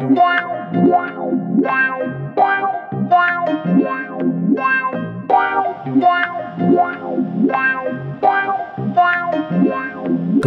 各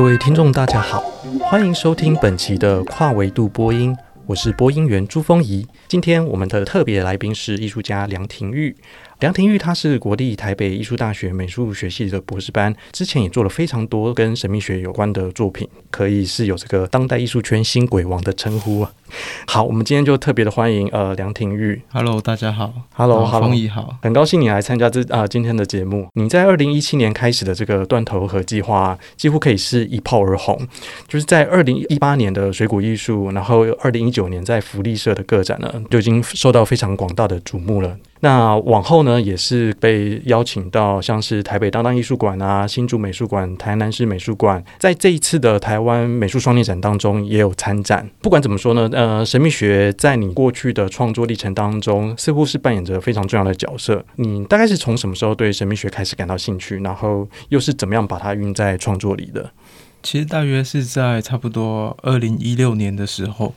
位听众，大家好，欢迎收听本期的跨维度播音，我是播音员朱峰仪。今天我们的特别来宾是艺术家梁廷玉。梁廷玉他是国立台北艺术大学美术学系的博士班，之前也做了非常多跟神秘学有关的作品，可以是有这个当代艺术圈新鬼王的称呼啊。好，我们今天就特别的欢迎呃梁廷玉。Hello，大家好。Hello，Hello，峰仪好，很高兴你来参加这啊、呃、今天的节目。你在二零一七年开始的这个断头河计划，几乎可以是一炮而红，就是在二零一八年的水谷艺术，然后二零一九年在福利社的个展呢，就已经受到非常广大的瞩目了。那往后呢，也是被邀请到像是台北当当艺术馆啊、新竹美术馆、台南市美术馆，在这一次的台湾美术双年展当中也有参展。不管怎么说呢，呃，神秘学在你过去的创作历程当中，似乎是扮演着非常重要的角色。你大概是从什么时候对神秘学开始感到兴趣，然后又是怎么样把它运在创作里的？其实大约是在差不多二零一六年的时候。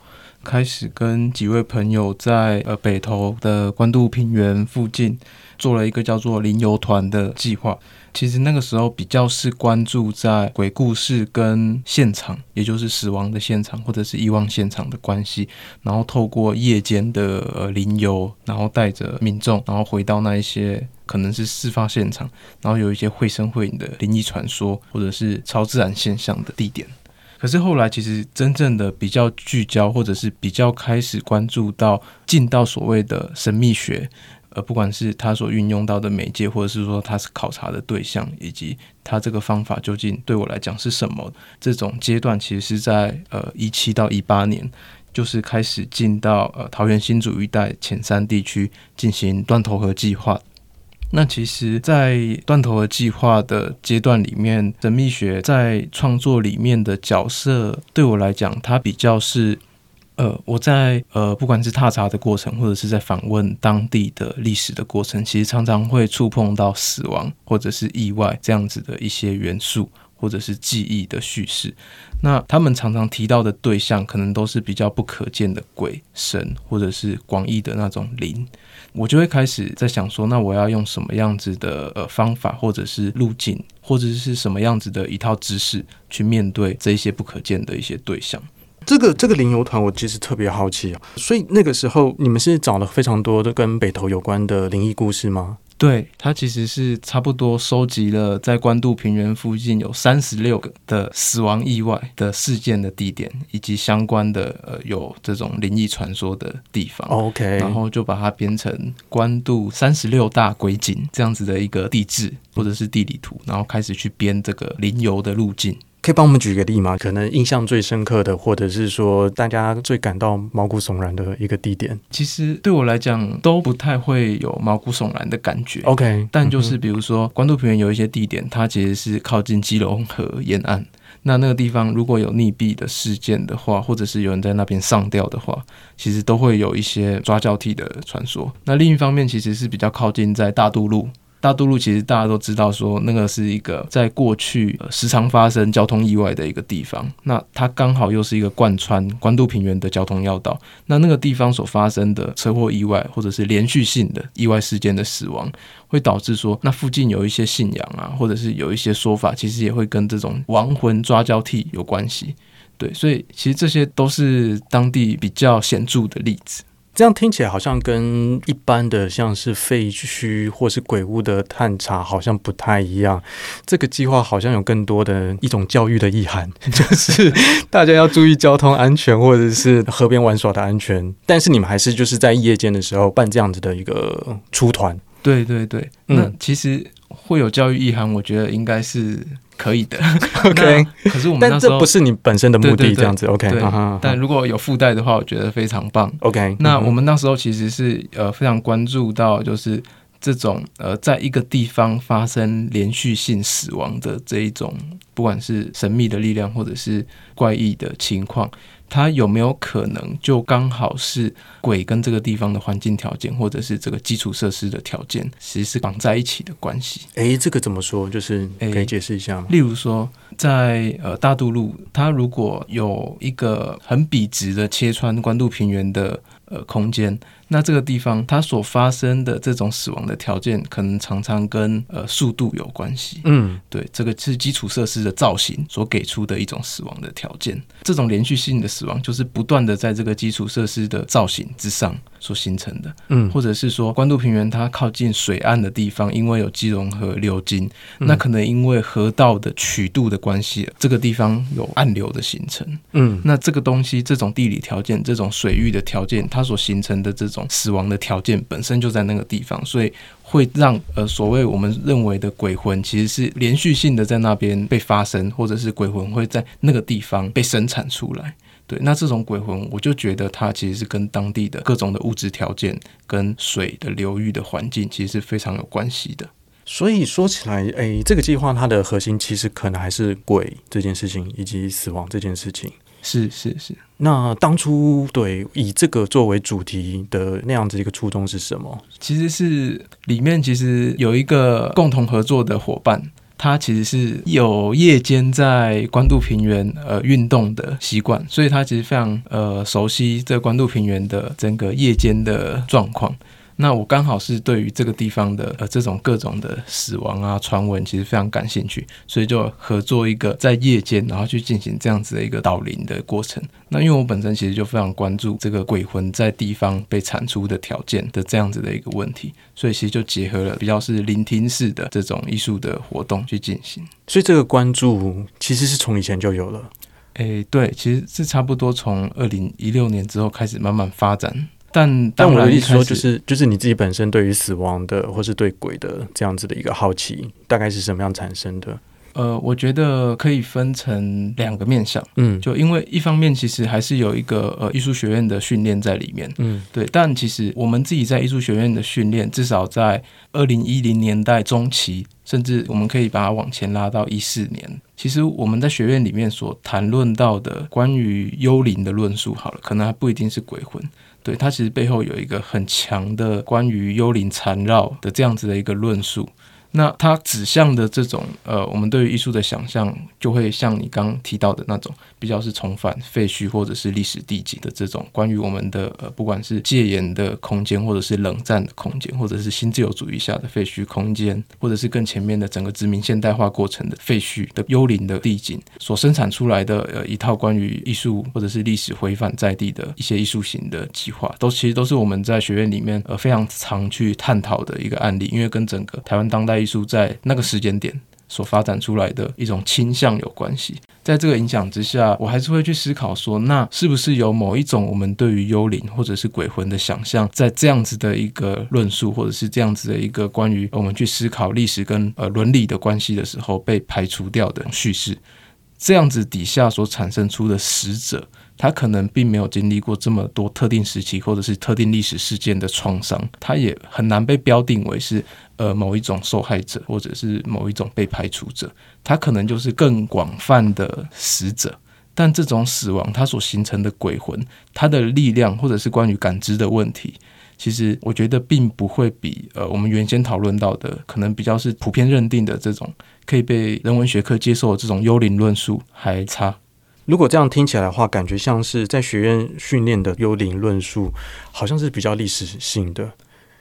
开始跟几位朋友在呃北投的关渡平原附近做了一个叫做灵游团的计划。其实那个时候比较是关注在鬼故事跟现场，也就是死亡的现场或者是遗忘现场的关系，然后透过夜间的呃灵游，然后带着民众，然后回到那一些可能是事发现场，然后有一些绘声绘影的灵异传说或者是超自然现象的地点。可是后来，其实真正的比较聚焦，或者是比较开始关注到进到所谓的神秘学，呃，不管是他所运用到的媒介，或者是说他是考察的对象，以及他这个方法究竟对我来讲是什么，这种阶段其实是在呃一七到一八年，就是开始进到呃桃园新竹一带浅山地区进行断头河计划。那其实，在断头的计划的阶段里面，神秘学在创作里面的角色，对我来讲，它比较是，呃，我在呃，不管是踏查的过程，或者是在访问当地的历史的过程，其实常常会触碰到死亡或者是意外这样子的一些元素。或者是记忆的叙事，那他们常常提到的对象，可能都是比较不可见的鬼神，或者是广义的那种灵。我就会开始在想说，那我要用什么样子的呃方法，或者是路径，或者是什么样子的一套知识，去面对这一些不可见的一些对象。这个这个灵游团，我其实特别好奇啊。所以那个时候，你们是找了非常多的跟北投有关的灵异故事吗？对，它其实是差不多收集了在关渡平原附近有三十六个的死亡意外的事件的地点，以及相关的呃有这种灵异传说的地方。OK，然后就把它编成关渡三十六大鬼景这样子的一个地质或者是地理图，然后开始去编这个灵游的路径。可以帮我们举个例吗？可能印象最深刻的，或者是说大家最感到毛骨悚然的一个地点。其实对我来讲都不太会有毛骨悚然的感觉。OK，但就是比如说关渡平原有一些地点，它其实是靠近基隆河沿岸。那那个地方如果有溺毙的事件的话，或者是有人在那边上吊的话，其实都会有一些抓交替的传说。那另一方面，其实是比较靠近在大渡路。大渡路其实大家都知道，说那个是一个在过去时常发生交通意外的一个地方。那它刚好又是一个贯穿关渡平原的交通要道。那那个地方所发生的车祸意外，或者是连续性的意外事件的死亡，会导致说那附近有一些信仰啊，或者是有一些说法，其实也会跟这种亡魂抓交替有关系。对，所以其实这些都是当地比较显著的例子。这样听起来好像跟一般的像是废墟或是鬼屋的探查好像不太一样。这个计划好像有更多的一种教育的意涵，就是大家要注意交通安全或者是河边玩耍的安全。但是你们还是就是在夜间的时候办这样子的一个出团。对对对，那其实会有教育意涵，我觉得应该是。可以的，OK。可是我们那时候，但这不是你本身的目的，这样子，OK。但如果有附带的话，我觉得非常棒，OK。那我们那时候其实是呃非常关注到，就是这种呃，在一个地方发生连续性死亡的这一种，不管是神秘的力量或者是怪异的情况，它有没有可能就刚好是鬼跟这个地方的环境条件，或者是这个基础设施的条件，其实是绑在一起的关系？诶，这个怎么说？就是可以解释一下吗？例如说，在呃大渡路，它如果有一个很笔直的切穿关渡平原的呃空间。那这个地方它所发生的这种死亡的条件，可能常常跟呃速度有关系。嗯，对，这个是基础设施的造型所给出的一种死亡的条件。这种连续性的死亡，就是不断的在这个基础设施的造型之上所形成的。嗯，或者是说关渡平原它靠近水岸的地方，因为有基隆河流经，那可能因为河道的曲度的关系，这个地方有暗流的形成。嗯，那这个东西，这种地理条件，这种水域的条件，它所形成的这种。死亡的条件本身就在那个地方，所以会让呃所谓我们认为的鬼魂，其实是连续性的在那边被发生，或者是鬼魂会在那个地方被生产出来。对，那这种鬼魂，我就觉得它其实是跟当地的各种的物质条件跟水的流域的环境，其实是非常有关系的。所以说起来，诶，这个计划它的核心其实可能还是鬼这件事情，以及死亡这件事情。是是是，那当初对以这个作为主题的那样子一个初衷是什么？其实是里面其实有一个共同合作的伙伴，他其实是有夜间在关渡平原呃运动的习惯，所以他其实非常呃熟悉这关渡平原的整个夜间的状况。那我刚好是对于这个地方的呃这种各种的死亡啊传闻，其实非常感兴趣，所以就合作一个在夜间，然后去进行这样子的一个导灵的过程。那因为我本身其实就非常关注这个鬼魂在地方被产出的条件的这样子的一个问题，所以其实就结合了比较是聆听式的这种艺术的活动去进行。所以这个关注其实是从以前就有了。诶，对，其实是差不多从二零一六年之后开始慢慢发展。但但我的意思说，就是就是你自己本身对于死亡的，或是对鬼的这样子的一个好奇，大概是什么样产生的？呃，我觉得可以分成两个面向，嗯，就因为一方面其实还是有一个呃艺术学院的训练在里面，嗯，对。但其实我们自己在艺术学院的训练，至少在二零一零年代中期，甚至我们可以把它往前拉到一四年，其实我们在学院里面所谈论到的关于幽灵的论述，好了，可能还不一定是鬼魂。对，它其实背后有一个很强的关于幽灵缠绕的这样子的一个论述。那它指向的这种呃，我们对于艺术的想象，就会像你刚刚提到的那种，比较是重返废墟或者是历史地景的这种关于我们的呃，不管是戒严的空间，或者是冷战的空间，或者是新自由主义下的废墟空间，或者是更前面的整个殖民现代化过程的废墟的幽灵的地景，所生产出来的呃一套关于艺术或者是历史回返在地的一些艺术型的计划，都其实都是我们在学院里面呃非常常去探讨的一个案例，因为跟整个台湾当代艺术在那个时间点所发展出来的一种倾向有关系，在这个影响之下，我还是会去思考说，那是不是有某一种我们对于幽灵或者是鬼魂的想象，在这样子的一个论述，或者是这样子的一个关于我们去思考历史跟呃伦理的关系的时候被排除掉的叙事，这样子底下所产生出的死者。他可能并没有经历过这么多特定时期或者是特定历史事件的创伤，他也很难被标定为是呃某一种受害者或者是某一种被排除者，他可能就是更广泛的死者。但这种死亡，它所形成的鬼魂，它的力量或者是关于感知的问题，其实我觉得并不会比呃我们原先讨论到的可能比较是普遍认定的这种可以被人文学科接受的这种幽灵论述还差。如果这样听起来的话，感觉像是在学院训练的幽灵论述，好像是比较历史性的，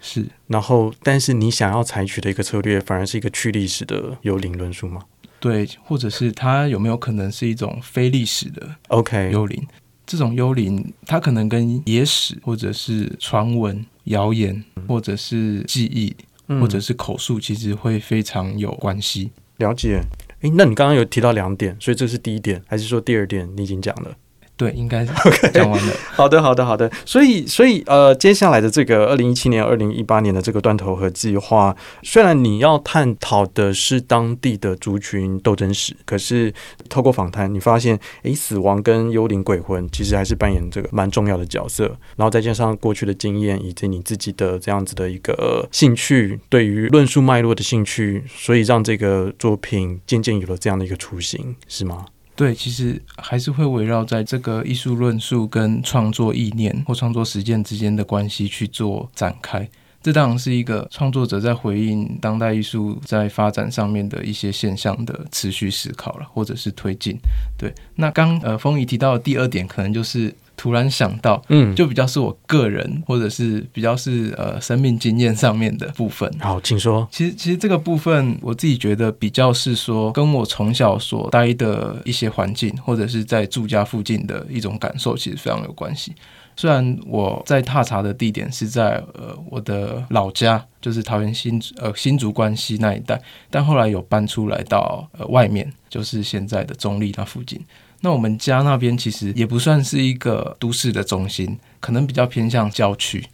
是。然后，但是你想要采取的一个策略，反而是一个去历史的幽灵论述吗？对，或者是它有没有可能是一种非历史的？OK，幽灵。这种幽灵，它可能跟野史，或者是传闻、谣言，或者是记忆，嗯、或者是口述，其实会非常有关系。了解。诶，那你刚刚有提到两点，所以这是第一点，还是说第二点你已经讲了？对，应该讲完了。好的，好的，好的。所以，所以，呃，接下来的这个二零一七年、二零一八年的这个断头河计划，虽然你要探讨的是当地的族群斗争史，可是透过访谈，你发现，诶，死亡跟幽灵鬼魂其实还是扮演这个蛮重要的角色。然后再加上过去的经验，以及你自己的这样子的一个兴趣，对于论述脉络的兴趣，所以让这个作品渐渐有了这样的一个雏形，是吗？对，其实还是会围绕在这个艺术论述跟创作意念或创作实践之间的关系去做展开。这当然是一个创作者在回应当代艺术在发展上面的一些现象的持续思考了，或者是推进。对，那刚呃风仪提到的第二点，可能就是。突然想到，嗯，就比较是我个人，或者是比较是呃生命经验上面的部分。好，请说。其实，其实这个部分我自己觉得比较是说，跟我从小所待的一些环境，或者是在住家附近的一种感受，其实非常有关系。虽然我在踏查的地点是在呃我的老家，就是桃园新呃新竹关西那一带，但后来有搬出来到呃外面，就是现在的中立那附近。那我们家那边其实也不算是一个都市的中心，可能比较偏向郊区。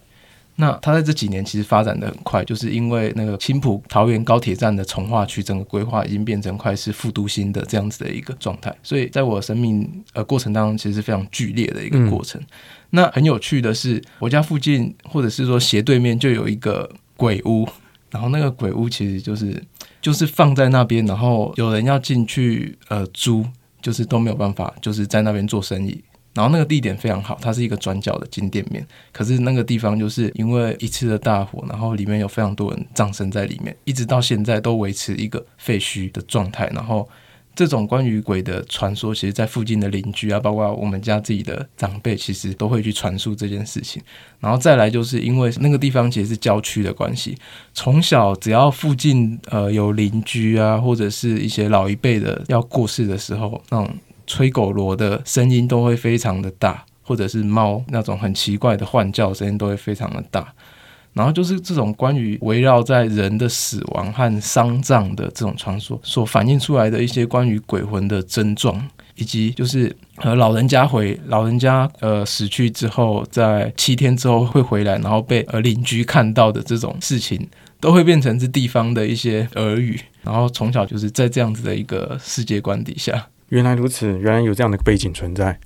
那它在这几年其实发展的很快，就是因为那个青浦桃园高铁站的从化区，整个规划已经变成快是副都心的这样子的一个状态。所以在我生命呃过程当中，其实是非常剧烈的一个过程。嗯、那很有趣的是，我家附近或者是说斜对面就有一个鬼屋，然后那个鬼屋其实就是就是放在那边，然后有人要进去呃租。就是都没有办法，就是在那边做生意。然后那个地点非常好，它是一个转角的金店面。可是那个地方就是因为一次的大火，然后里面有非常多人葬身在里面，一直到现在都维持一个废墟的状态。然后。这种关于鬼的传说，其实，在附近的邻居啊，包括我们家自己的长辈，其实都会去传述这件事情。然后再来，就是因为那个地方其实是郊区的关系，从小只要附近呃有邻居啊，或者是一些老一辈的要过世的时候，那种吹狗螺的声音都会非常的大，或者是猫那种很奇怪的唤叫声音都会非常的大。然后就是这种关于围绕在人的死亡和丧葬的这种传说所反映出来的一些关于鬼魂的症状，以及就是呃老人家回老人家呃死去之后，在七天之后会回来，然后被呃邻居看到的这种事情，都会变成是地方的一些耳语。然后从小就是在这样子的一个世界观底下，原来如此，原来有这样的背景存在。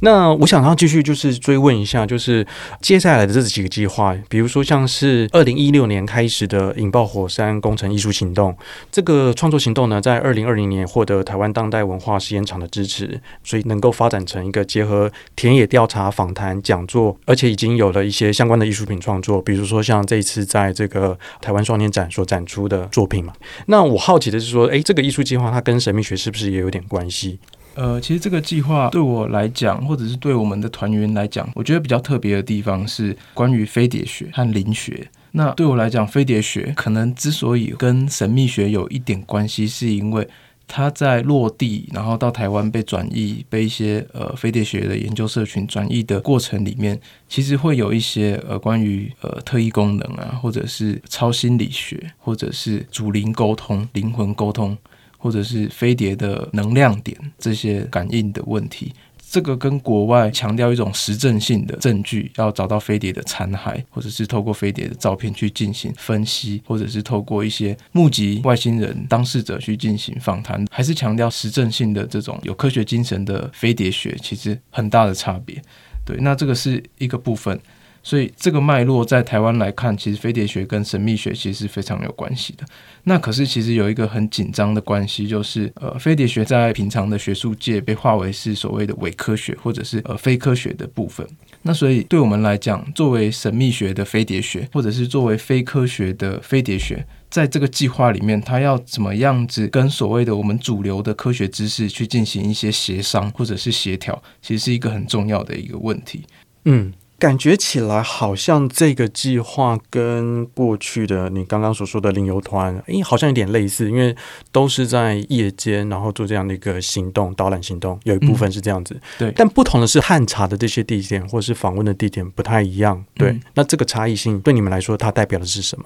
那我想要继续就是追问一下，就是接下来的这几个计划，比如说像是二零一六年开始的引爆火山工程艺术行动，这个创作行动呢，在二零二零年获得台湾当代文化实验场的支持，所以能够发展成一个结合田野调查、访谈、讲座，而且已经有了一些相关的艺术品创作，比如说像这一次在这个台湾双年展所展出的作品嘛。那我好奇的是说，诶，这个艺术计划它跟神秘学是不是也有点关系？呃，其实这个计划对我来讲，或者是对我们的团员来讲，我觉得比较特别的地方是关于飞碟学和灵学。那对我来讲，飞碟学可能之所以跟神秘学有一点关系，是因为它在落地，然后到台湾被转译，被一些呃飞碟学的研究社群转译的过程里面，其实会有一些呃关于呃特异功能啊，或者是超心理学，或者是主灵沟通、灵魂沟通。或者是飞碟的能量点这些感应的问题，这个跟国外强调一种实证性的证据，要找到飞碟的残骸，或者是透过飞碟的照片去进行分析，或者是透过一些目击外星人当事者去进行访谈，还是强调实证性的这种有科学精神的飞碟学，其实很大的差别。对，那这个是一个部分。所以这个脉络在台湾来看，其实飞碟学跟神秘学其实是非常有关系的。那可是其实有一个很紧张的关系，就是呃，飞碟学在平常的学术界被划为是所谓的伪科学或者是呃非科学的部分。那所以对我们来讲，作为神秘学的飞碟学，或者是作为非科学的飞碟学，在这个计划里面，它要怎么样子跟所谓的我们主流的科学知识去进行一些协商或者是协调，其实是一个很重要的一个问题。嗯。感觉起来好像这个计划跟过去的你刚刚所说的灵游团，诶，好像有点类似，因为都是在夜间，然后做这样的一个行动导览行动，有一部分是这样子。嗯、对，但不同的是，探查的这些地点或是访问的地点不太一样。对，嗯、那这个差异性对你们来说，它代表的是什么？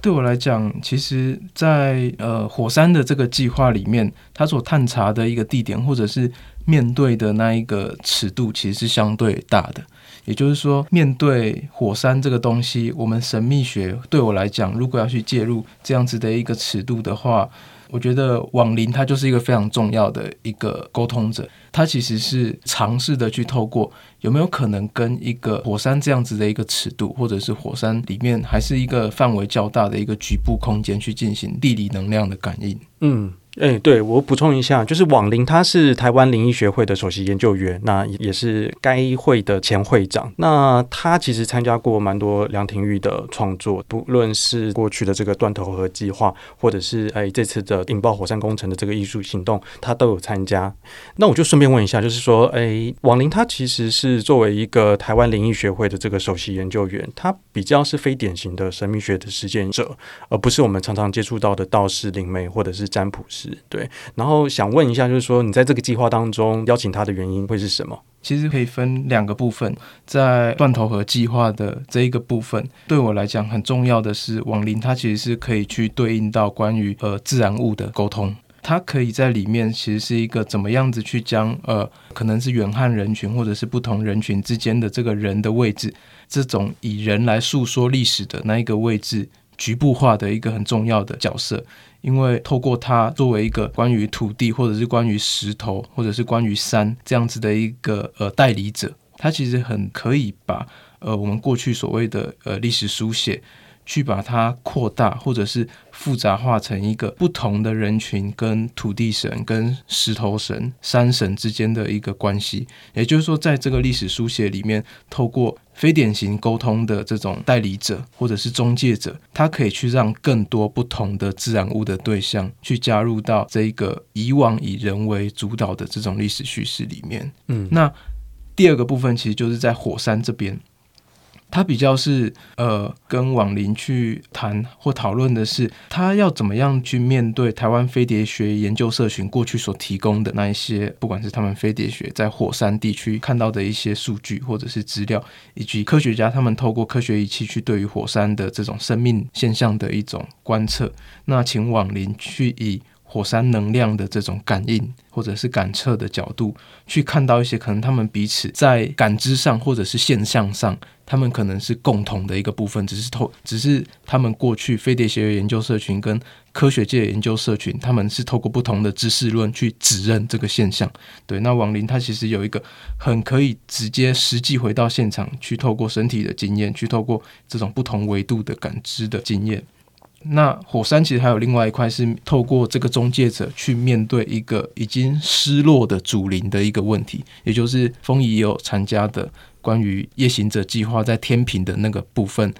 对我来讲，其实在，在呃火山的这个计划里面，它所探查的一个地点，或者是面对的那一个尺度其实是相对大的。也就是说，面对火山这个东西，我们神秘学对我来讲，如果要去介入这样子的一个尺度的话，我觉得网灵它就是一个非常重要的一个沟通者。它其实是尝试的去透过有没有可能跟一个火山这样子的一个尺度，或者是火山里面还是一个范围较大的一个局部空间去进行地理能量的感应。嗯。哎、对，我补充一下，就是网林他是台湾灵异学会的首席研究员，那也是该会的前会长。那他其实参加过蛮多梁廷玉的创作，不论是过去的这个断头河计划，或者是哎这次的引爆火山工程的这个艺术行动，他都有参加。那我就顺便问一下，就是说，哎，网林他其实是作为一个台湾灵异学会的这个首席研究员，他比较是非典型的神秘学的实践者，而不是我们常常接触到的道士、灵媒或者是占卜师。对，然后想问一下，就是说你在这个计划当中邀请他的原因会是什么？其实可以分两个部分，在断头河计划的这一个部分，对我来讲很重要的是，网林它其实是可以去对应到关于呃自然物的沟通，它可以在里面其实是一个怎么样子去将呃可能是远汉人群或者是不同人群之间的这个人的位置，这种以人来诉说历史的那一个位置。局部化的一个很重要的角色，因为透过它作为一个关于土地，或者是关于石头，或者是关于山这样子的一个呃代理者，它其实很可以把呃我们过去所谓的呃历史书写。去把它扩大，或者是复杂化成一个不同的人群跟土地神、跟石头神、山神之间的一个关系。也就是说，在这个历史书写里面，透过非典型沟通的这种代理者或者是中介者，他可以去让更多不同的自然物的对象去加入到这一个以往以人为主导的这种历史叙事里面。嗯，那第二个部分其实就是在火山这边。他比较是呃，跟网灵去谈或讨论的是，他要怎么样去面对台湾飞碟学研究社群过去所提供的那一些，不管是他们飞碟学在火山地区看到的一些数据或者是资料，以及科学家他们透过科学仪器去对于火山的这种生命现象的一种观测，那请网灵去以。火山能量的这种感应或者是感测的角度，去看到一些可能他们彼此在感知上或者是现象上，他们可能是共同的一个部分，只是透，只是他们过去飞碟学研究社群跟科学界研究社群，他们是透过不同的知识论去指认这个现象。对，那王林他其实有一个很可以直接实际回到现场去，透过身体的经验，去透过这种不同维度的感知的经验。那火山其实还有另外一块是透过这个中介者去面对一个已经失落的祖灵的一个问题，也就是风仪有参加的关于夜行者计划在天平的那个部分，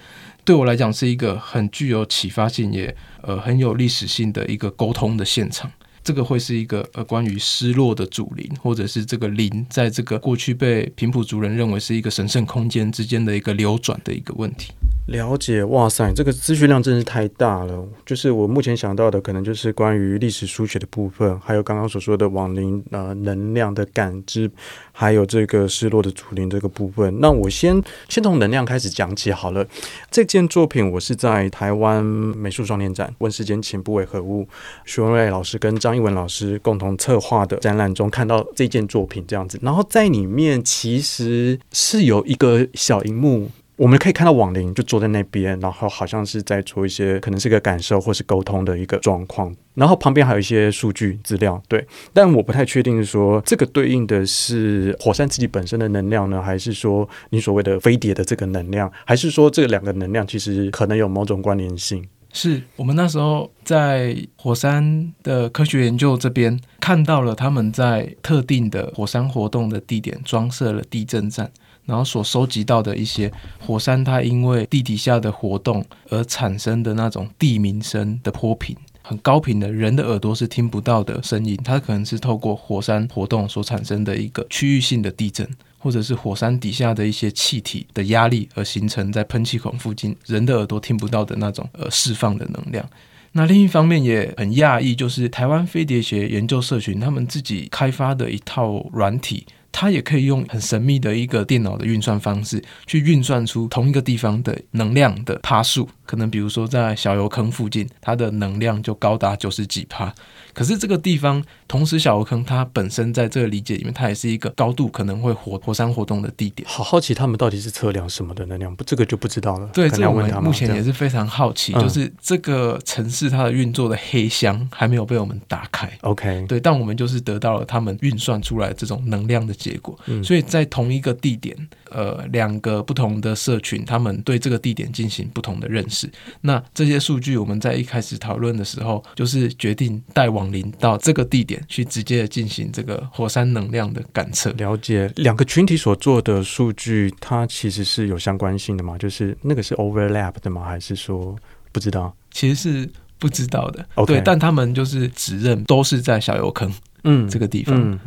对我来讲是一个很具有启发性也呃很有历史性的一个沟通的现场。这个会是一个呃关于失落的祖灵，或者是这个灵在这个过去被平埔族人认为是一个神圣空间之间的一个流转的一个问题。了解，哇塞，这个资讯量真是太大了。就是我目前想到的，可能就是关于历史书写的部分，还有刚刚所说的网灵呃能量的感知，还有这个失落的祖灵这个部分。那我先先从能量开始讲起好了。这件作品我是在台湾美术双年展“问世间情不为何物”，徐文瑞老师跟张张艺文老师共同策划的展览中看到这件作品这样子。然后在里面其实是有一个小荧幕。我们可以看到网灵就坐在那边，然后好像是在做一些可能是个感受或是沟通的一个状况，然后旁边还有一些数据资料，对，但我不太确定说这个对应的是火山自己本身的能量呢，还是说你所谓的飞碟的这个能量，还是说这两个能量其实可能有某种关联性？是我们那时候在火山的科学研究这边看到了他们在特定的火山活动的地点装设了地震站。然后所收集到的一些火山，它因为地底下的活动而产生的那种地鸣声的波频，很高频的，人的耳朵是听不到的声音，它可能是透过火山活动所产生的一个区域性的地震，或者是火山底下的一些气体的压力而形成在喷气孔附近人的耳朵听不到的那种呃释放的能量。那另一方面也很讶异，就是台湾飞碟学研究社群他们自己开发的一套软体。它也可以用很神秘的一个电脑的运算方式，去运算出同一个地方的能量的趴数。可能比如说在小油坑附近，它的能量就高达九十几趴。可是这个地方同时小油坑它本身在这个理解里面，它也是一个高度可能会活火山活动的地点。好好奇他们到底是测量什么的能量？不，这个就不知道了。对，这个我们目前也是非常好奇，嗯、就是这个城市它的运作的黑箱还没有被我们打开。OK，对，但我们就是得到了他们运算出来这种能量的结果。嗯、所以在同一个地点，呃，两个不同的社群，他们对这个地点进行不同的认识。那这些数据我们在一开始讨论的时候，就是决定带网林到这个地点去直接的进行这个火山能量的感测。了解，两个群体所做的数据，它其实是有相关性的吗？就是那个是 overlap 的吗？还是说不知道？其实是不知道的。Okay. 对，但他们就是指认都是在小油坑，嗯，这个地方。嗯，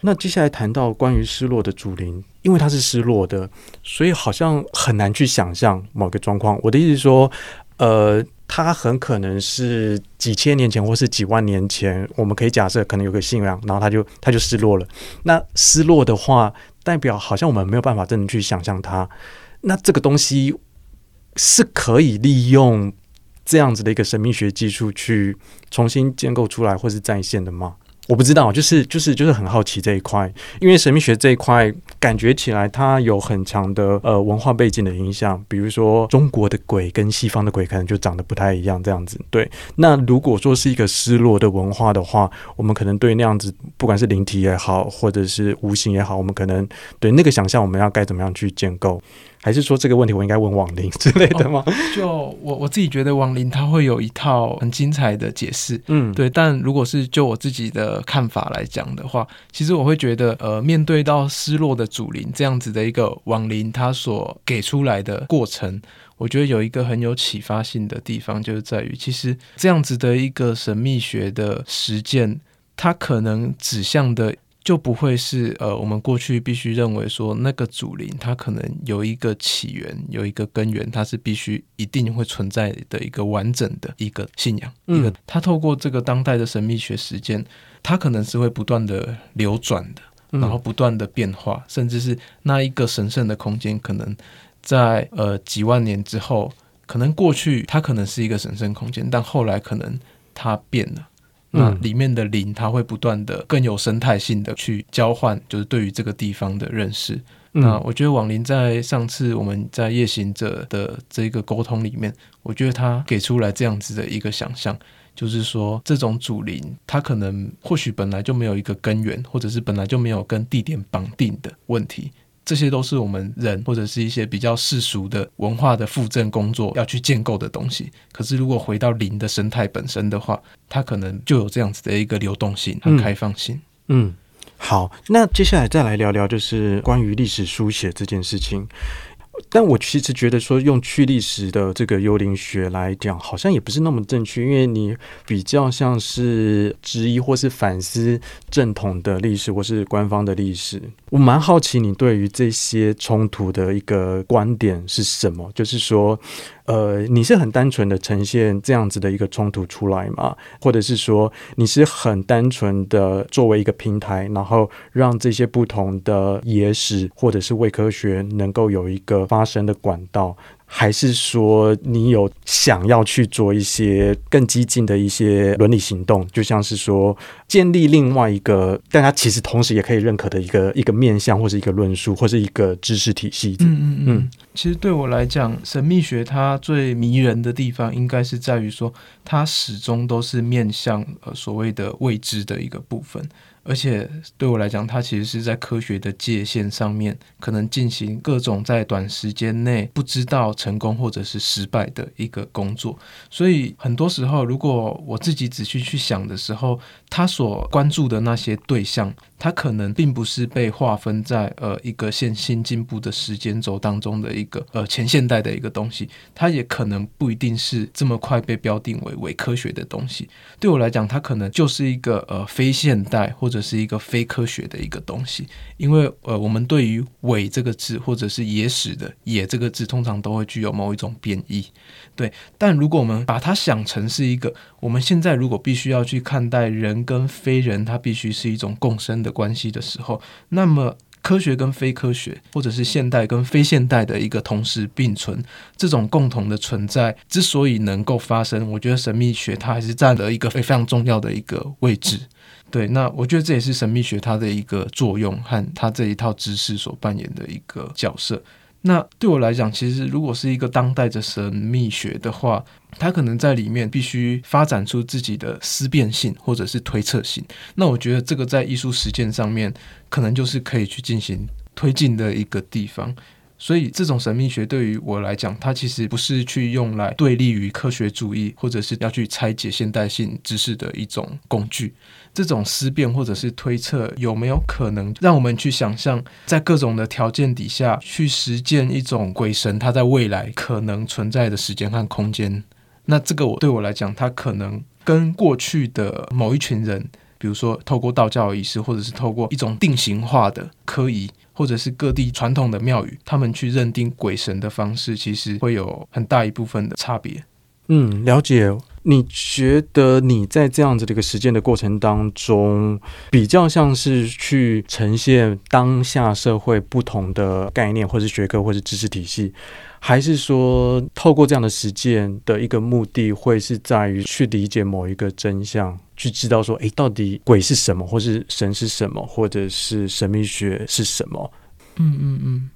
那接下来谈到关于失落的祖灵，因为它是失落的，所以好像很难去想象某个状况。我的意思是说，呃。它很可能是几千年前，或是几万年前，我们可以假设可能有个信仰，然后它就它就失落了。那失落的话，代表好像我们没有办法真的去想象它。那这个东西是可以利用这样子的一个神秘学技术去重新建构出来，或是再现的吗？我不知道，就是就是就是很好奇这一块，因为神秘学这一块感觉起来它有很强的呃文化背景的影响，比如说中国的鬼跟西方的鬼可能就长得不太一样这样子。对，那如果说是一个失落的文化的话，我们可能对那样子不管是灵体也好，或者是无形也好，我们可能对那个想象，我们要该怎么样去建构？还是说这个问题我应该问王林 之类的吗？哦、就我我自己觉得王林他会有一套很精彩的解释，嗯，对。但如果是就我自己的看法来讲的话，其实我会觉得，呃，面对到失落的祖灵这样子的一个王林，他所给出来的过程，我觉得有一个很有启发性的地方，就是在于其实这样子的一个神秘学的实践，它可能指向的。就不会是呃，我们过去必须认为说那个祖灵它可能有一个起源，有一个根源，它是必须一定会存在的一个完整的一个信仰。嗯、一个它透过这个当代的神秘学实践，它可能是会不断的流转的，然后不断的变化，嗯、甚至是那一个神圣的空间，可能在呃几万年之后，可能过去它可能是一个神圣空间，但后来可能它变了。那里面的灵，它会不断的更有生态性的去交换，就是对于这个地方的认识。嗯、那我觉得网林在上次我们在夜行者的这个沟通里面，我觉得他给出来这样子的一个想象，就是说这种主灵，它可能或许本来就没有一个根源，或者是本来就没有跟地点绑定的问题。这些都是我们人或者是一些比较世俗的文化的附赠工作要去建构的东西。可是，如果回到灵的生态本身的话，它可能就有这样子的一个流动性和开放性。嗯，嗯，好，那接下来再来聊聊，就是关于历史书写这件事情。但我其实觉得说用去历史的这个幽灵学来讲，好像也不是那么正确，因为你比较像是质疑或是反思正统的历史或是官方的历史。我蛮好奇你对于这些冲突的一个观点是什么？就是说。呃，你是很单纯的呈现这样子的一个冲突出来吗？或者是说你是很单纯的作为一个平台，然后让这些不同的野史或者是伪科学能够有一个发声的管道？还是说你有想要去做一些更激进的一些伦理行动，就像是说建立另外一个大家其实同时也可以认可的一个一个面向，或是一个论述，或是一个知识体系。嗯嗯嗯。其实对我来讲，神秘学它最迷人的地方，应该是在于说，它始终都是面向呃所谓的未知的一个部分。而且对我来讲，它其实是在科学的界限上面，可能进行各种在短时间内不知道成功或者是失败的一个工作。所以很多时候，如果我自己仔细去想的时候，他所关注的那些对象，他可能并不是被划分在呃一个现新进步的时间轴当中的一一个呃前现代的一个东西，它也可能不一定是这么快被标定为伪科学的东西。对我来讲，它可能就是一个呃非现代或者是一个非科学的一个东西，因为呃，我们对于“伪”这个字，或者是“野史”的“野”这个字，通常都会具有某一种贬义。对，但如果我们把它想成是一个，我们现在如果必须要去看待人跟非人，它必须是一种共生的关系的时候，那么科学跟非科学，或者是现代跟非现代的一个同时并存，这种共同的存在之所以能够发生，我觉得神秘学它还是占了一个非常重要的一个位置。对，那我觉得这也是神秘学它的一个作用和它这一套知识所扮演的一个角色。那对我来讲，其实如果是一个当代的神秘学的话，它可能在里面必须发展出自己的思辨性或者是推测性。那我觉得这个在艺术实践上面，可能就是可以去进行推进的一个地方。所以，这种神秘学对于我来讲，它其实不是去用来对立于科学主义，或者是要去拆解现代性知识的一种工具。这种思辨或者是推测，有没有可能让我们去想象，在各种的条件底下去实践一种鬼神它在未来可能存在的时间和空间？那这个我对我来讲，它可能跟过去的某一群人，比如说透过道教仪式，或者是透过一种定型化的科仪，或者是各地传统的庙宇，他们去认定鬼神的方式，其实会有很大一部分的差别。嗯，了解。你觉得你在这样子的一个实践的过程当中，比较像是去呈现当下社会不同的概念，或是学科，或是知识体系，还是说透过这样的实践的一个目的，会是在于去理解某一个真相，去知道说，诶，到底鬼是什么，或是神是什么，或者是神秘学是什么？嗯嗯嗯。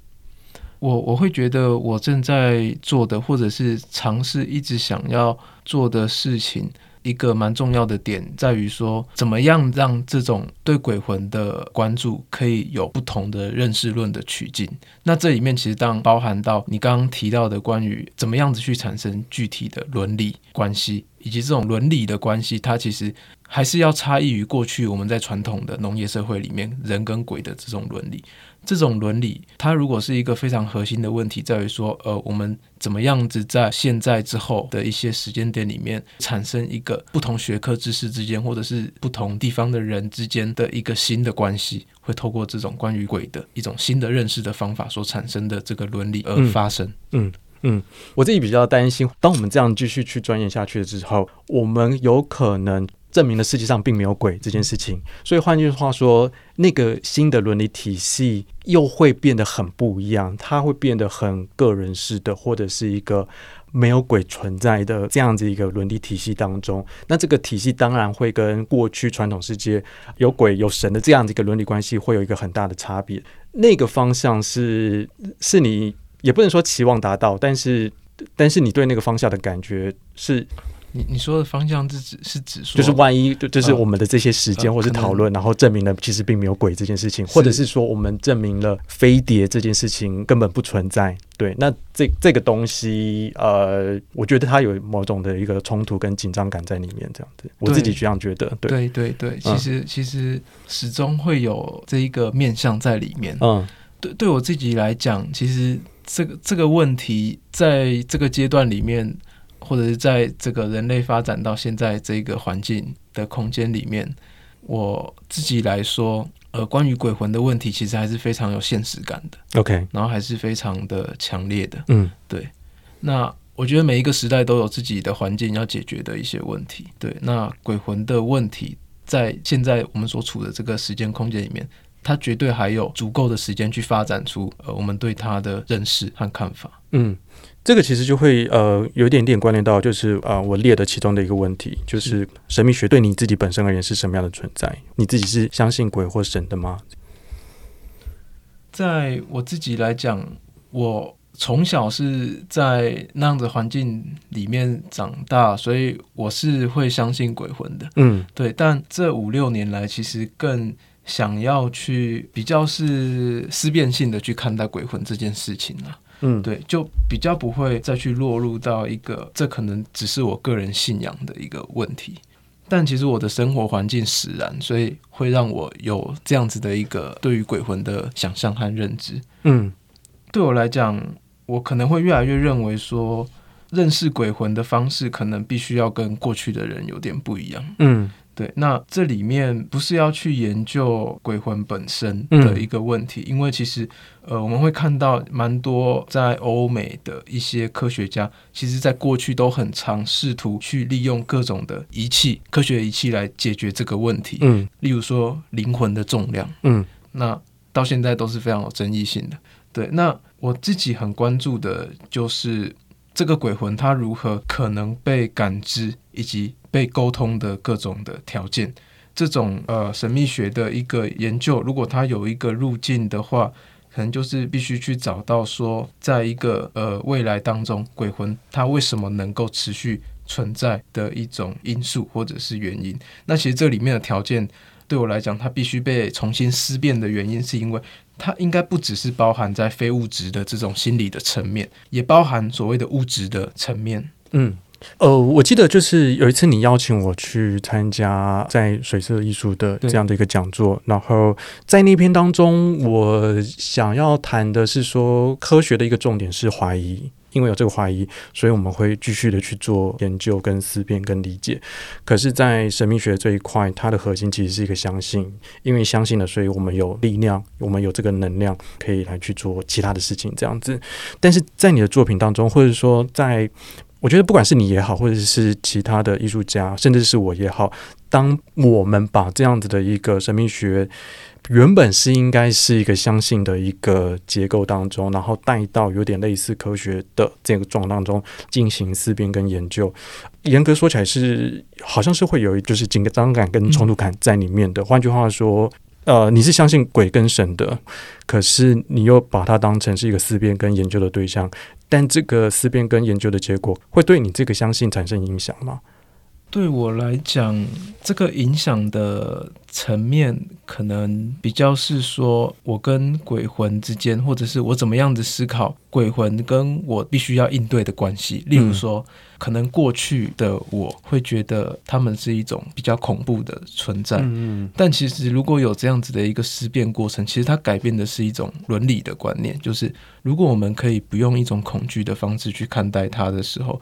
我我会觉得我正在做的，或者是尝试一直想要做的事情，一个蛮重要的点在于说，怎么样让这种对鬼魂的关注可以有不同的认识论的取径。那这里面其实当然包含到你刚刚提到的关于怎么样子去产生具体的伦理关系，以及这种伦理的关系，它其实还是要差异于过去我们在传统的农业社会里面人跟鬼的这种伦理。这种伦理，它如果是一个非常核心的问题，在于说，呃，我们怎么样子在现在之后的一些时间点里面，产生一个不同学科知识之间，或者是不同地方的人之间的一个新的关系，会透过这种关于鬼的一种新的认识的方法所产生的这个伦理而发生。嗯嗯，我自己比较担心，当我们这样继续去钻研下去的之后，我们有可能。证明了世界上并没有鬼这件事情，所以换句话说，那个新的伦理体系又会变得很不一样，它会变得很个人式的，或者是一个没有鬼存在的这样子一个伦理体系当中。那这个体系当然会跟过去传统世界有鬼有神的这样子一个伦理关系会有一个很大的差别。那个方向是是你也不能说期望达到，但是但是你对那个方向的感觉是。你你说的方向是指是指说，就是万一就就是我们的这些时间或是讨论，然后证明了其实并没有鬼这件事情，或者是说我们证明了飞碟这件事情根本不存在。对，那这这个东西，呃，我觉得它有某种的一个冲突跟紧张感在里面，这样子，我自己这样觉得。对对对对，其实其实始终会有这一个面向在里面。嗯，对，对我自己来讲，其实这个这个问题在这个阶段里面。或者是在这个人类发展到现在这个环境的空间里面，我自己来说，呃，关于鬼魂的问题，其实还是非常有现实感的。OK，然后还是非常的强烈的。嗯，对。那我觉得每一个时代都有自己的环境要解决的一些问题。对，那鬼魂的问题，在现在我们所处的这个时间空间里面，它绝对还有足够的时间去发展出呃我们对它的认识和看法。嗯。这个其实就会呃有一点点关联到，就是啊、呃，我列的其中的一个问题，就是神秘学对你自己本身而言是什么样的存在？你自己是相信鬼或神的吗？在我自己来讲，我从小是在那样的环境里面长大，所以我是会相信鬼魂的。嗯，对。但这五六年来，其实更想要去比较是思辨性的去看待鬼魂这件事情了。嗯，对，就比较不会再去落入到一个这可能只是我个人信仰的一个问题，但其实我的生活环境使然，所以会让我有这样子的一个对于鬼魂的想象和认知。嗯，对我来讲，我可能会越来越认为说，认识鬼魂的方式可能必须要跟过去的人有点不一样。嗯。对，那这里面不是要去研究鬼魂本身的一个问题，嗯、因为其实，呃，我们会看到蛮多在欧美的一些科学家，其实在过去都很常试图去利用各种的仪器、科学仪器来解决这个问题。嗯，例如说灵魂的重量。嗯，那到现在都是非常有争议性的。对，那我自己很关注的就是这个鬼魂它如何可能被感知，以及被沟通的各种的条件，这种呃神秘学的一个研究，如果它有一个路径的话，可能就是必须去找到说，在一个呃未来当中，鬼魂它为什么能够持续存在的一种因素或者是原因。那其实这里面的条件对我来讲，它必须被重新思辨的原因，是因为它应该不只是包含在非物质的这种心理的层面，也包含所谓的物质的层面。嗯。呃，我记得就是有一次你邀请我去参加在水色艺术的这样的一个讲座，然后在那篇当中，我想要谈的是说，科学的一个重点是怀疑，因为有这个怀疑，所以我们会继续的去做研究、跟思辨、跟理解。可是，在神秘学这一块，它的核心其实是一个相信，因为相信了，所以我们有力量，我们有这个能量可以来去做其他的事情，这样子。但是在你的作品当中，或者说在我觉得，不管是你也好，或者是其他的艺术家，甚至是我也好，当我们把这样子的一个神秘学，原本是应该是一个相信的一个结构当中，然后带到有点类似科学的这个状态当中进行思辨跟研究，严格说起来是好像是会有就是紧张感跟冲突感在里面的。换句话说，呃，你是相信鬼跟神的，可是你又把它当成是一个思辨跟研究的对象。但这个思辨跟研究的结果会对你这个相信产生影响吗？对我来讲，这个影响的层面可能比较是说，我跟鬼魂之间，或者是我怎么样子思考鬼魂跟我必须要应对的关系。例如说，嗯、可能过去的我会觉得他们是一种比较恐怖的存在，嗯、但其实如果有这样子的一个思辨过程，其实它改变的是一种伦理的观念，就是如果我们可以不用一种恐惧的方式去看待它的时候。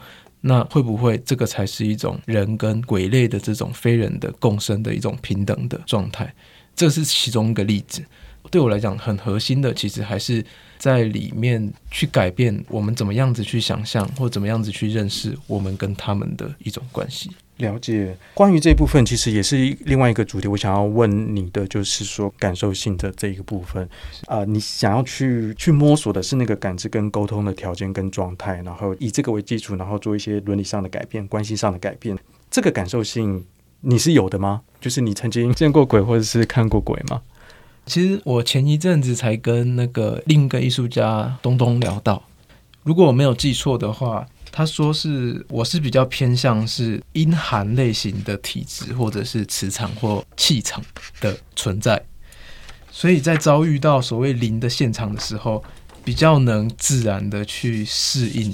那会不会这个才是一种人跟鬼类的这种非人的共生的一种平等的状态？这是其中一个例子。对我来讲，很核心的其实还是在里面去改变我们怎么样子去想象，或怎么样子去认识我们跟他们的一种关系。了解，关于这部分，其实也是另外一个主题。我想要问你的，就是说感受性的这一个部分啊、呃，你想要去去摸索的是那个感知跟沟通的条件跟状态，然后以这个为基础，然后做一些伦理上的改变、关系上的改变。这个感受性你是有的吗？就是你曾经见过鬼或者是看过鬼吗？其实我前一阵子才跟那个另一个艺术家东东聊到，如果我没有记错的话。他说是，我是比较偏向是阴寒类型的体质，或者是磁场或气场的存在，所以在遭遇到所谓灵的现场的时候，比较能自然的去适应。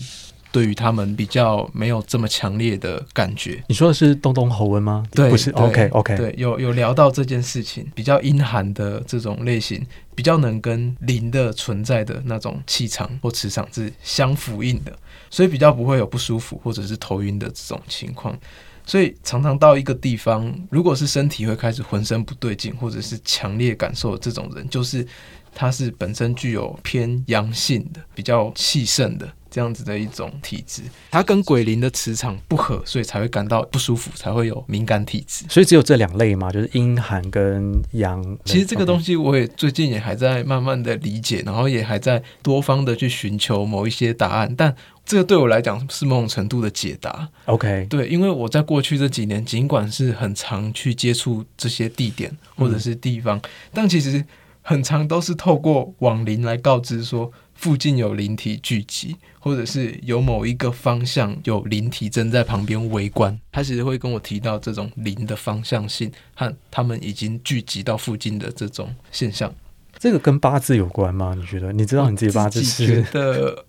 对于他们比较没有这么强烈的感觉。你说的是东东侯文吗？对，不是。OK OK。对，有有聊到这件事情，比较阴寒的这种类型，比较能跟灵的存在的那种气场或磁场是相符应的，所以比较不会有不舒服或者是头晕的这种情况。所以常常到一个地方，如果是身体会开始浑身不对劲，或者是强烈感受的这种人，就是他是本身具有偏阳性的、比较气盛的。这样子的一种体质，它跟鬼灵的磁场不合，所以才会感到不舒服，才会有敏感体质。所以只有这两类嘛？就是阴寒跟阳。其实这个东西我也最近也还在慢慢的理解，然后也还在多方的去寻求某一些答案。但这个对我来讲是某种程度的解答。OK，对，因为我在过去这几年，尽管是很常去接触这些地点或者是地方，嗯、但其实很常都是透过网灵来告知说。附近有灵体聚集，或者是有某一个方向有灵体正在旁边围观，他其实会跟我提到这种灵的方向性和他们已经聚集到附近的这种现象。这个跟八字有关吗？你觉得？你知道你自己八字是？觉得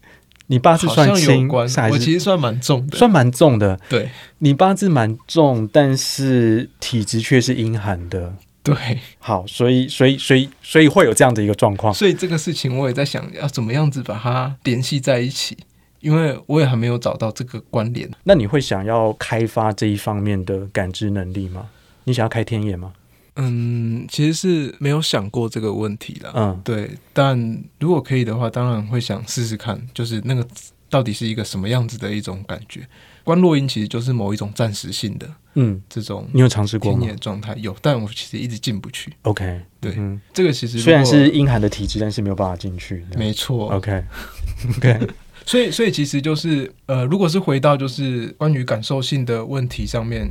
你八字算轻，我其实算蛮重的，算蛮重的。对，你八字蛮重，但是体质却是阴寒的。对，好，所以，所以，所以，所以会有这样的一个状况。所以这个事情我也在想要怎么样子把它联系在一起，因为我也还没有找到这个关联。那你会想要开发这一方面的感知能力吗？你想要开天眼吗？嗯，其实是没有想过这个问题的。嗯，对。但如果可以的话，当然会想试试看，就是那个到底是一个什么样子的一种感觉。观落阴其实就是某一种暂时性的。嗯，这种你有尝试过吗？天眼状态有，但我其实一直进不去。OK，对，嗯、这个其实虽然是阴寒的体质，但是没有办法进去。没错。OK，OK，所以，所以其实就是呃，如果是回到就是关于感受性的问题上面，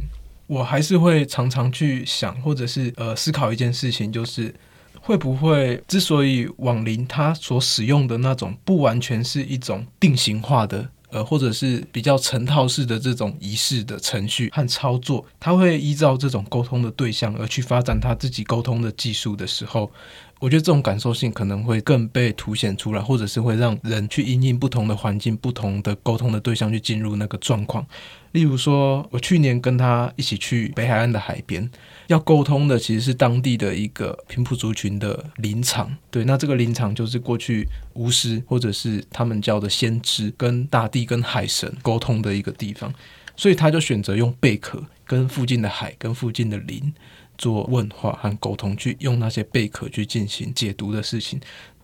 我还是会常常去想，或者是呃思考一件事情，就是会不会之所以网龄它所使用的那种不完全是一种定型化的。呃，或者是比较成套式的这种仪式的程序和操作，他会依照这种沟通的对象而去发展他自己沟通的技术的时候，我觉得这种感受性可能会更被凸显出来，或者是会让人去因应不同的环境、不同的沟通的对象去进入那个状况。例如说，我去年跟他一起去北海岸的海边。要沟通的其实是当地的一个平埔族群的林场，对，那这个林场就是过去巫师或者是他们叫的先知跟大地跟海神沟通的一个地方，所以他就选择用贝壳跟附近的海跟附近的林做问话和沟通，去用那些贝壳去进行解读的事情。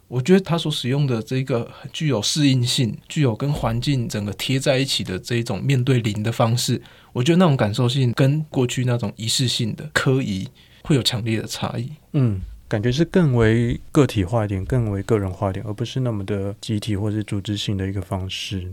我觉得他所使用的这个具有适应性、具有跟环境整个贴在一起的这一种面对零的方式，我觉得那种感受性跟过去那种仪式性的科仪会有强烈的差异。嗯，感觉是更为个体化一点、更为个人化一点，而不是那么的集体或是组织性的一个方式。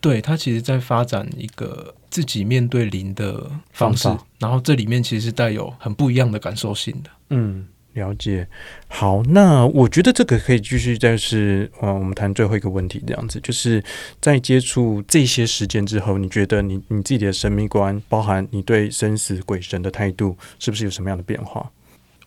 对，他其实在发展一个自己面对零的方式，方。然后这里面其实是带有很不一样的感受性的。嗯。了解，好，那我觉得这个可以继续，再是呃，我们谈最后一个问题，这样子，就是在接触这些时间之后，你觉得你你自己的生命观，包含你对生死鬼神的态度，是不是有什么样的变化？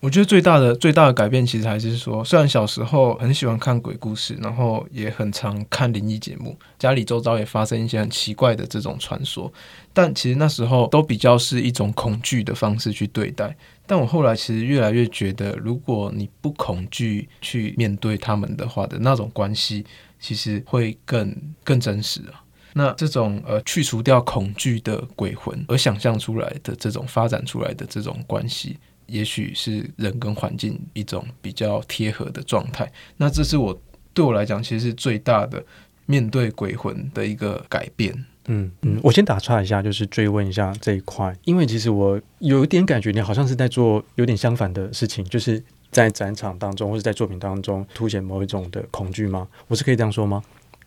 我觉得最大的最大的改变，其实还是说，虽然小时候很喜欢看鬼故事，然后也很常看灵异节目，家里周遭也发生一些很奇怪的这种传说，但其实那时候都比较是一种恐惧的方式去对待。但我后来其实越来越觉得，如果你不恐惧去面对他们的话的那种关系，其实会更更真实啊。那这种呃去除掉恐惧的鬼魂而想象出来的这种发展出来的这种关系。也许是人跟环境一种比较贴合的状态，那这是我对我来讲其实是最大的面对鬼魂的一个改变。嗯嗯，我先打岔一下，就是追问一下这一块，因为其实我有一点感觉你好像是在做有点相反的事情，就是在展场当中或者在作品当中凸显某一种的恐惧吗？我是可以这样说吗？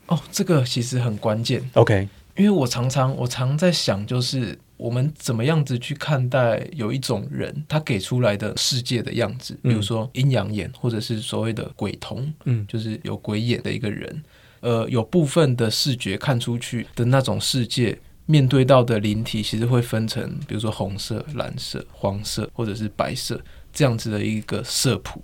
哦，这个其实很关键。OK，因为我常常我常在想，就是。我们怎么样子去看待有一种人他给出来的世界的样子？比如说阴阳眼，或者是所谓的鬼童，嗯，就是有鬼眼的一个人。呃，有部分的视觉看出去的那种世界，面对到的灵体，其实会分成，比如说红色、蓝色、黄色，或者是白色这样子的一个色谱。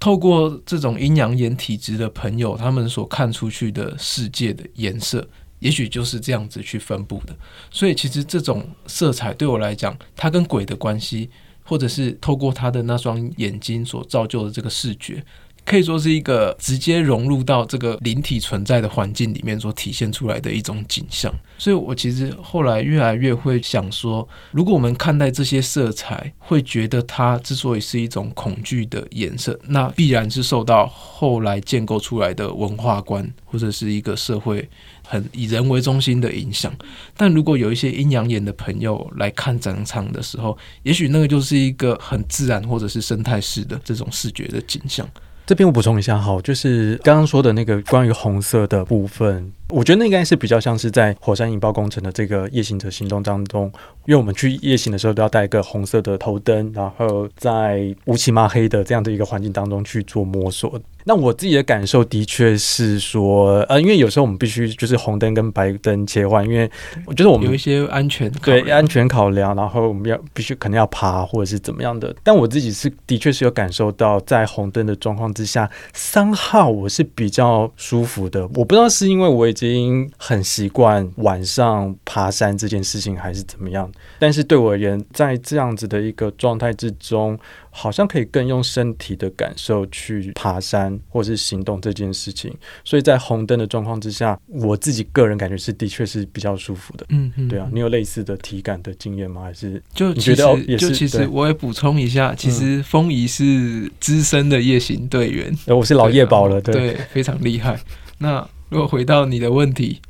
透过这种阴阳眼体质的朋友，他们所看出去的世界的颜色。也许就是这样子去分布的，所以其实这种色彩对我来讲，它跟鬼的关系，或者是透过他的那双眼睛所造就的这个视觉。可以说是一个直接融入到这个灵体存在的环境里面所体现出来的一种景象，所以我其实后来越来越会想说，如果我们看待这些色彩，会觉得它之所以是一种恐惧的颜色，那必然是受到后来建构出来的文化观或者是一个社会很以人为中心的影响。但如果有一些阴阳眼的朋友来看展场的时候，也许那个就是一个很自然或者是生态式的这种视觉的景象。这边我补充一下，哈，就是刚刚说的那个关于红色的部分。我觉得那应该是比较像是在火山引爆工程的这个夜行者行动当中，因为我们去夜行的时候都要带一个红色的头灯，然后在乌漆嘛黑的这样的一个环境当中去做摸索。那我自己的感受的确是说，呃，因为有时候我们必须就是红灯跟白灯切换，因为我觉得我们有一些安全对安全考量，然后我们要必须可能要爬或者是怎么样的。但我自己是的确是有感受到，在红灯的状况之下，三号我是比较舒服的。我不知道是因为我。已经很习惯晚上爬山这件事情，还是怎么样？但是对我而言，在这样子的一个状态之中，好像可以更用身体的感受去爬山或是行动这件事情。所以在红灯的状况之下，我自己个人感觉是的确是比较舒服的。嗯嗯，对啊，你有类似的体感的经验吗？还是就其实就其实我也补充一下，其实风仪是资深的夜行队员，我是老夜宝了，对，对，非常厉害。那如果回到你的问题，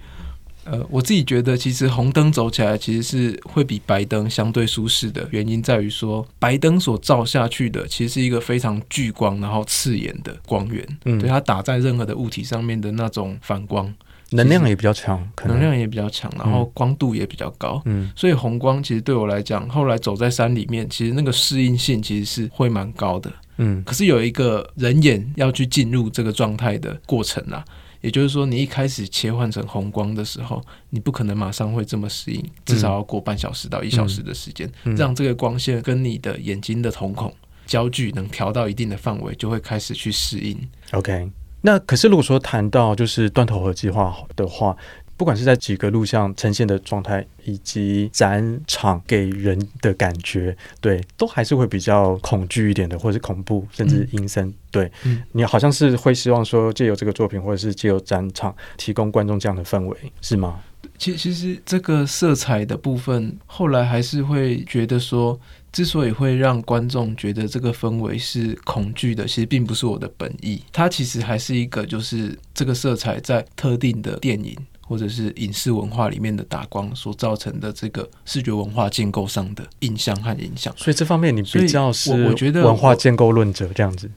呃，我自己觉得其实红灯走起来其实是会比白灯相对舒适的原因在于说，白灯所照下去的其实是一个非常聚光然后刺眼的光源，嗯，对它打在任何的物体上面的那种反光，能量也比较强，可能能量也比较强，然后光度也比较高。嗯，所以红光其实对我来讲，后来走在山里面，其实那个适应性其实是会蛮高的。嗯，可是有一个人眼要去进入这个状态的过程啊。也就是说，你一开始切换成红光的时候，你不可能马上会这么适应，至少要过半小时到一小时的时间，嗯嗯、让这个光线跟你的眼睛的瞳孔焦距能调到一定的范围，就会开始去适应。OK，那可是如果说谈到就是断头河计划的话。不管是在几个录像呈现的状态，以及展场给人的感觉，对，都还是会比较恐惧一点的，或者是恐怖，甚至阴森。嗯、对，嗯、你好像是会希望说，借由这个作品，或者是借由展场，提供观众这样的氛围，是吗？其其实这个色彩的部分，后来还是会觉得说，之所以会让观众觉得这个氛围是恐惧的，其实并不是我的本意。它其实还是一个，就是这个色彩在特定的电影。或者是影视文化里面的打光所造成的这个视觉文化建构上的印象和影响，所以这方面你比较是我觉得文化建构论者这样子。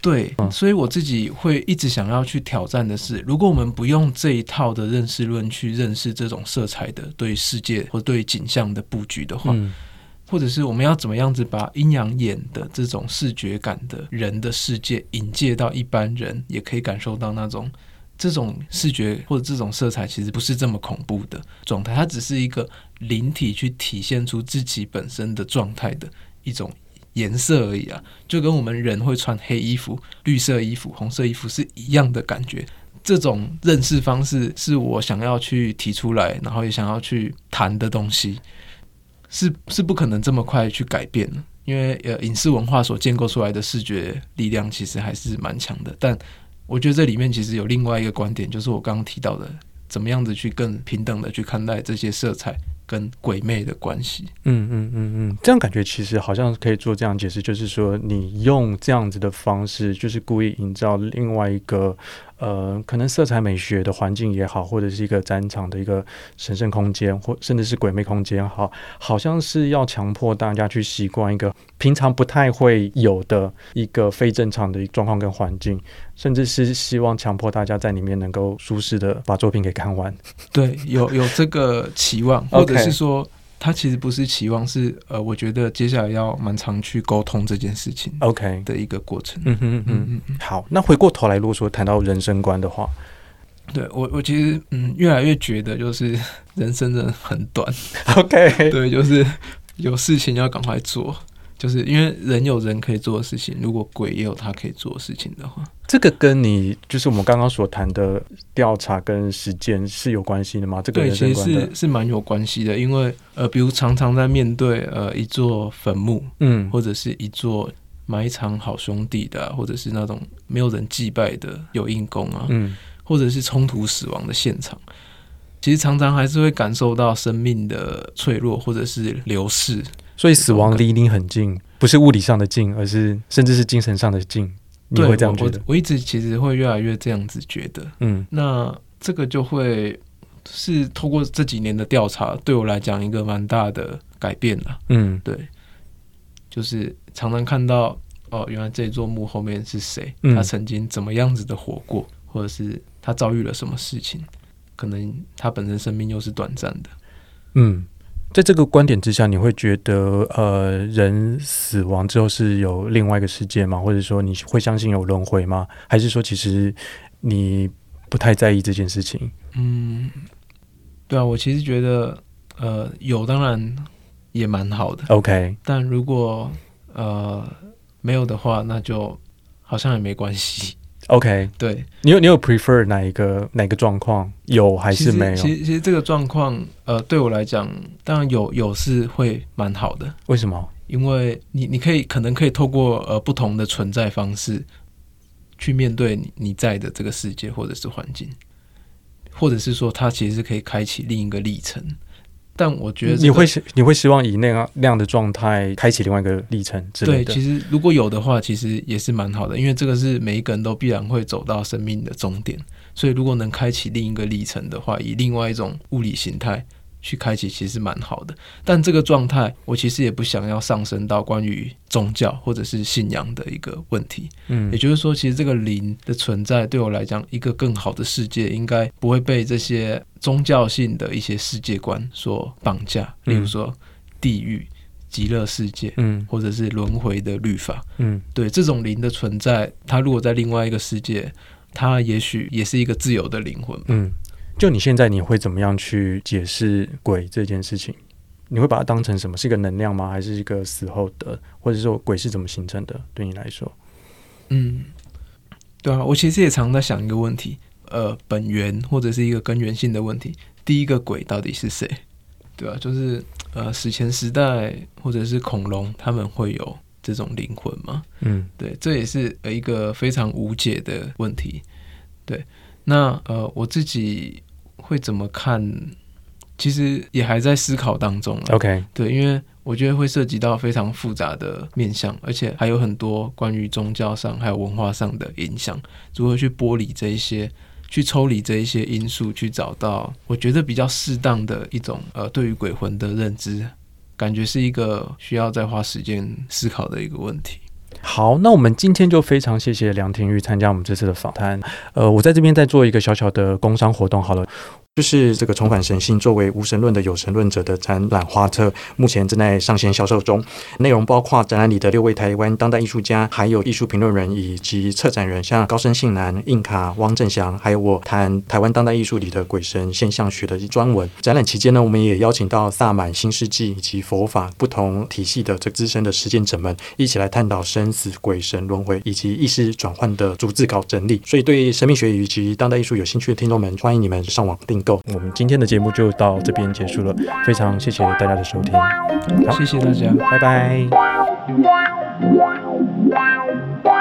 对，所以我自己会一直想要去挑战的是，如果我们不用这一套的认识论去认识这种色彩的对世界或对景象的布局的话，嗯、或者是我们要怎么样子把阴阳眼的这种视觉感的人的世界引介到一般人也可以感受到那种。这种视觉或者这种色彩其实不是这么恐怖的状态，它只是一个灵体去体现出自己本身的状态的一种颜色而已啊，就跟我们人会穿黑衣服、绿色衣服、红色衣服是一样的感觉。这种认识方式是我想要去提出来，然后也想要去谈的东西，是是不可能这么快去改变的，因为呃，影视文化所建构出来的视觉力量其实还是蛮强的，但。我觉得这里面其实有另外一个观点，就是我刚刚提到的，怎么样子去更平等的去看待这些色彩跟鬼魅的关系。嗯嗯嗯嗯，这样感觉其实好像可以做这样解释，就是说你用这样子的方式，就是故意营造另外一个。呃，可能色彩美学的环境也好，或者是一个展场的一个神圣空间，或甚至是鬼魅空间，好，好像是要强迫大家去习惯一个平常不太会有的一个非正常的状况跟环境，甚至是希望强迫大家在里面能够舒适的把作品给看完。对，有有这个期望，或者是说。他其实不是期望，是呃，我觉得接下来要蛮常去沟通这件事情，OK 的一个过程。嗯哼嗯嗯嗯。好，那回过头来，如果说谈到人生观的话，对我我其实嗯越来越觉得就是 人生真的很短，OK，对，就是有事情要赶快做。就是因为人有人可以做的事情，如果鬼也有他可以做的事情的话，这个跟你就是我们刚刚所谈的调查跟实践是有关系的吗？这个对，其实是是蛮有关系的，因为呃，比如常常在面对呃一座坟墓，嗯，或者是一座埋藏好兄弟的，或者是那种没有人祭拜的有应公啊，嗯，或者是冲突死亡的现场，其实常常还是会感受到生命的脆弱或者是流逝。所以死亡离你很近，不是物理上的近，而是甚至是精神上的近。你会这样觉得？我，我一直其实会越来越这样子觉得。嗯，那这个就会是透过这几年的调查，对我来讲一个蛮大的改变了。嗯，对，就是常常看到哦，原来这座墓后面是谁？他曾经怎么样子的活过，或者是他遭遇了什么事情？可能他本身生命又是短暂的。嗯。在这个观点之下，你会觉得，呃，人死亡之后是有另外一个世界吗？或者说，你会相信有轮回吗？还是说，其实你不太在意这件事情？嗯，对啊，我其实觉得，呃，有当然也蛮好的。OK，但如果呃没有的话，那就好像也没关系。OK，对，你有你有 prefer 哪一个哪个状况？有还是没有？其实其实这个状况，呃，对我来讲，当然有有是会蛮好的。为什么？因为你你可以可能可以透过呃不同的存在方式去面对你你在的这个世界或者是环境，或者是说它其实是可以开启另一个历程。但我觉得、这个、你会你会希望以那样那样的状态开启另外一个历程之类的。对，其实如果有的话，其实也是蛮好的，因为这个是每一个人都必然会走到生命的终点。所以如果能开启另一个历程的话，以另外一种物理形态去开启，其实蛮好的。但这个状态，我其实也不想要上升到关于宗教或者是信仰的一个问题。嗯，也就是说，其实这个灵的存在对我来讲，一个更好的世界应该不会被这些宗教性的一些世界观所绑架，例如说地狱。极乐世界，嗯，或者是轮回的律法，嗯，对，这种灵的存在，它如果在另外一个世界，它也许也是一个自由的灵魂，嗯。就你现在，你会怎么样去解释鬼这件事情？你会把它当成什么？是一个能量吗？还是一个死后的？或者说鬼是怎么形成的？对你来说，嗯，对啊，我其实也常在想一个问题，呃，本源或者是一个根源性的问题，第一个鬼到底是谁？对啊，就是。呃，史前时代或者是恐龙，他们会有这种灵魂吗？嗯，对，这也是一个非常无解的问题。对，那呃，我自己会怎么看？其实也还在思考当中。OK，对，因为我觉得会涉及到非常复杂的面向，而且还有很多关于宗教上还有文化上的影响，如何去剥离这一些。去抽离这一些因素，去找到我觉得比较适当的一种呃，对于鬼魂的认知，感觉是一个需要再花时间思考的一个问题。好，那我们今天就非常谢谢梁廷玉参加我们这次的访谈。呃，我在这边再做一个小小的工商活动，好了。就是这个重返神性，作为无神论的有神论者的展览画册，目前正在上线销售中。内容包括展览里的六位台湾当代艺术家，还有艺术评论人以及策展人，像高生信男、印卡、汪正祥，还有我谈台湾当代艺术里的鬼神现象学的专文。展览期间呢，我们也邀请到萨满、新世纪以及佛法不同体系的这资深的实践者们，一起来探讨生死、鬼神轮回以及意识转换的逐字稿整理。所以，对生命学以及当代艺术有兴趣的听众们，欢迎你们上网订。我们今天的节目就到这边结束了，非常谢谢大家的收听，好，谢谢大家，拜拜。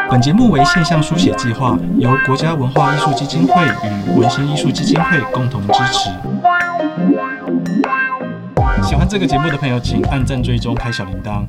本节目为现象书写计划，由国家文化艺术基金会与文心艺术基金会共同支持。喜欢这个节目的朋友，请按赞、追踪、开小铃铛。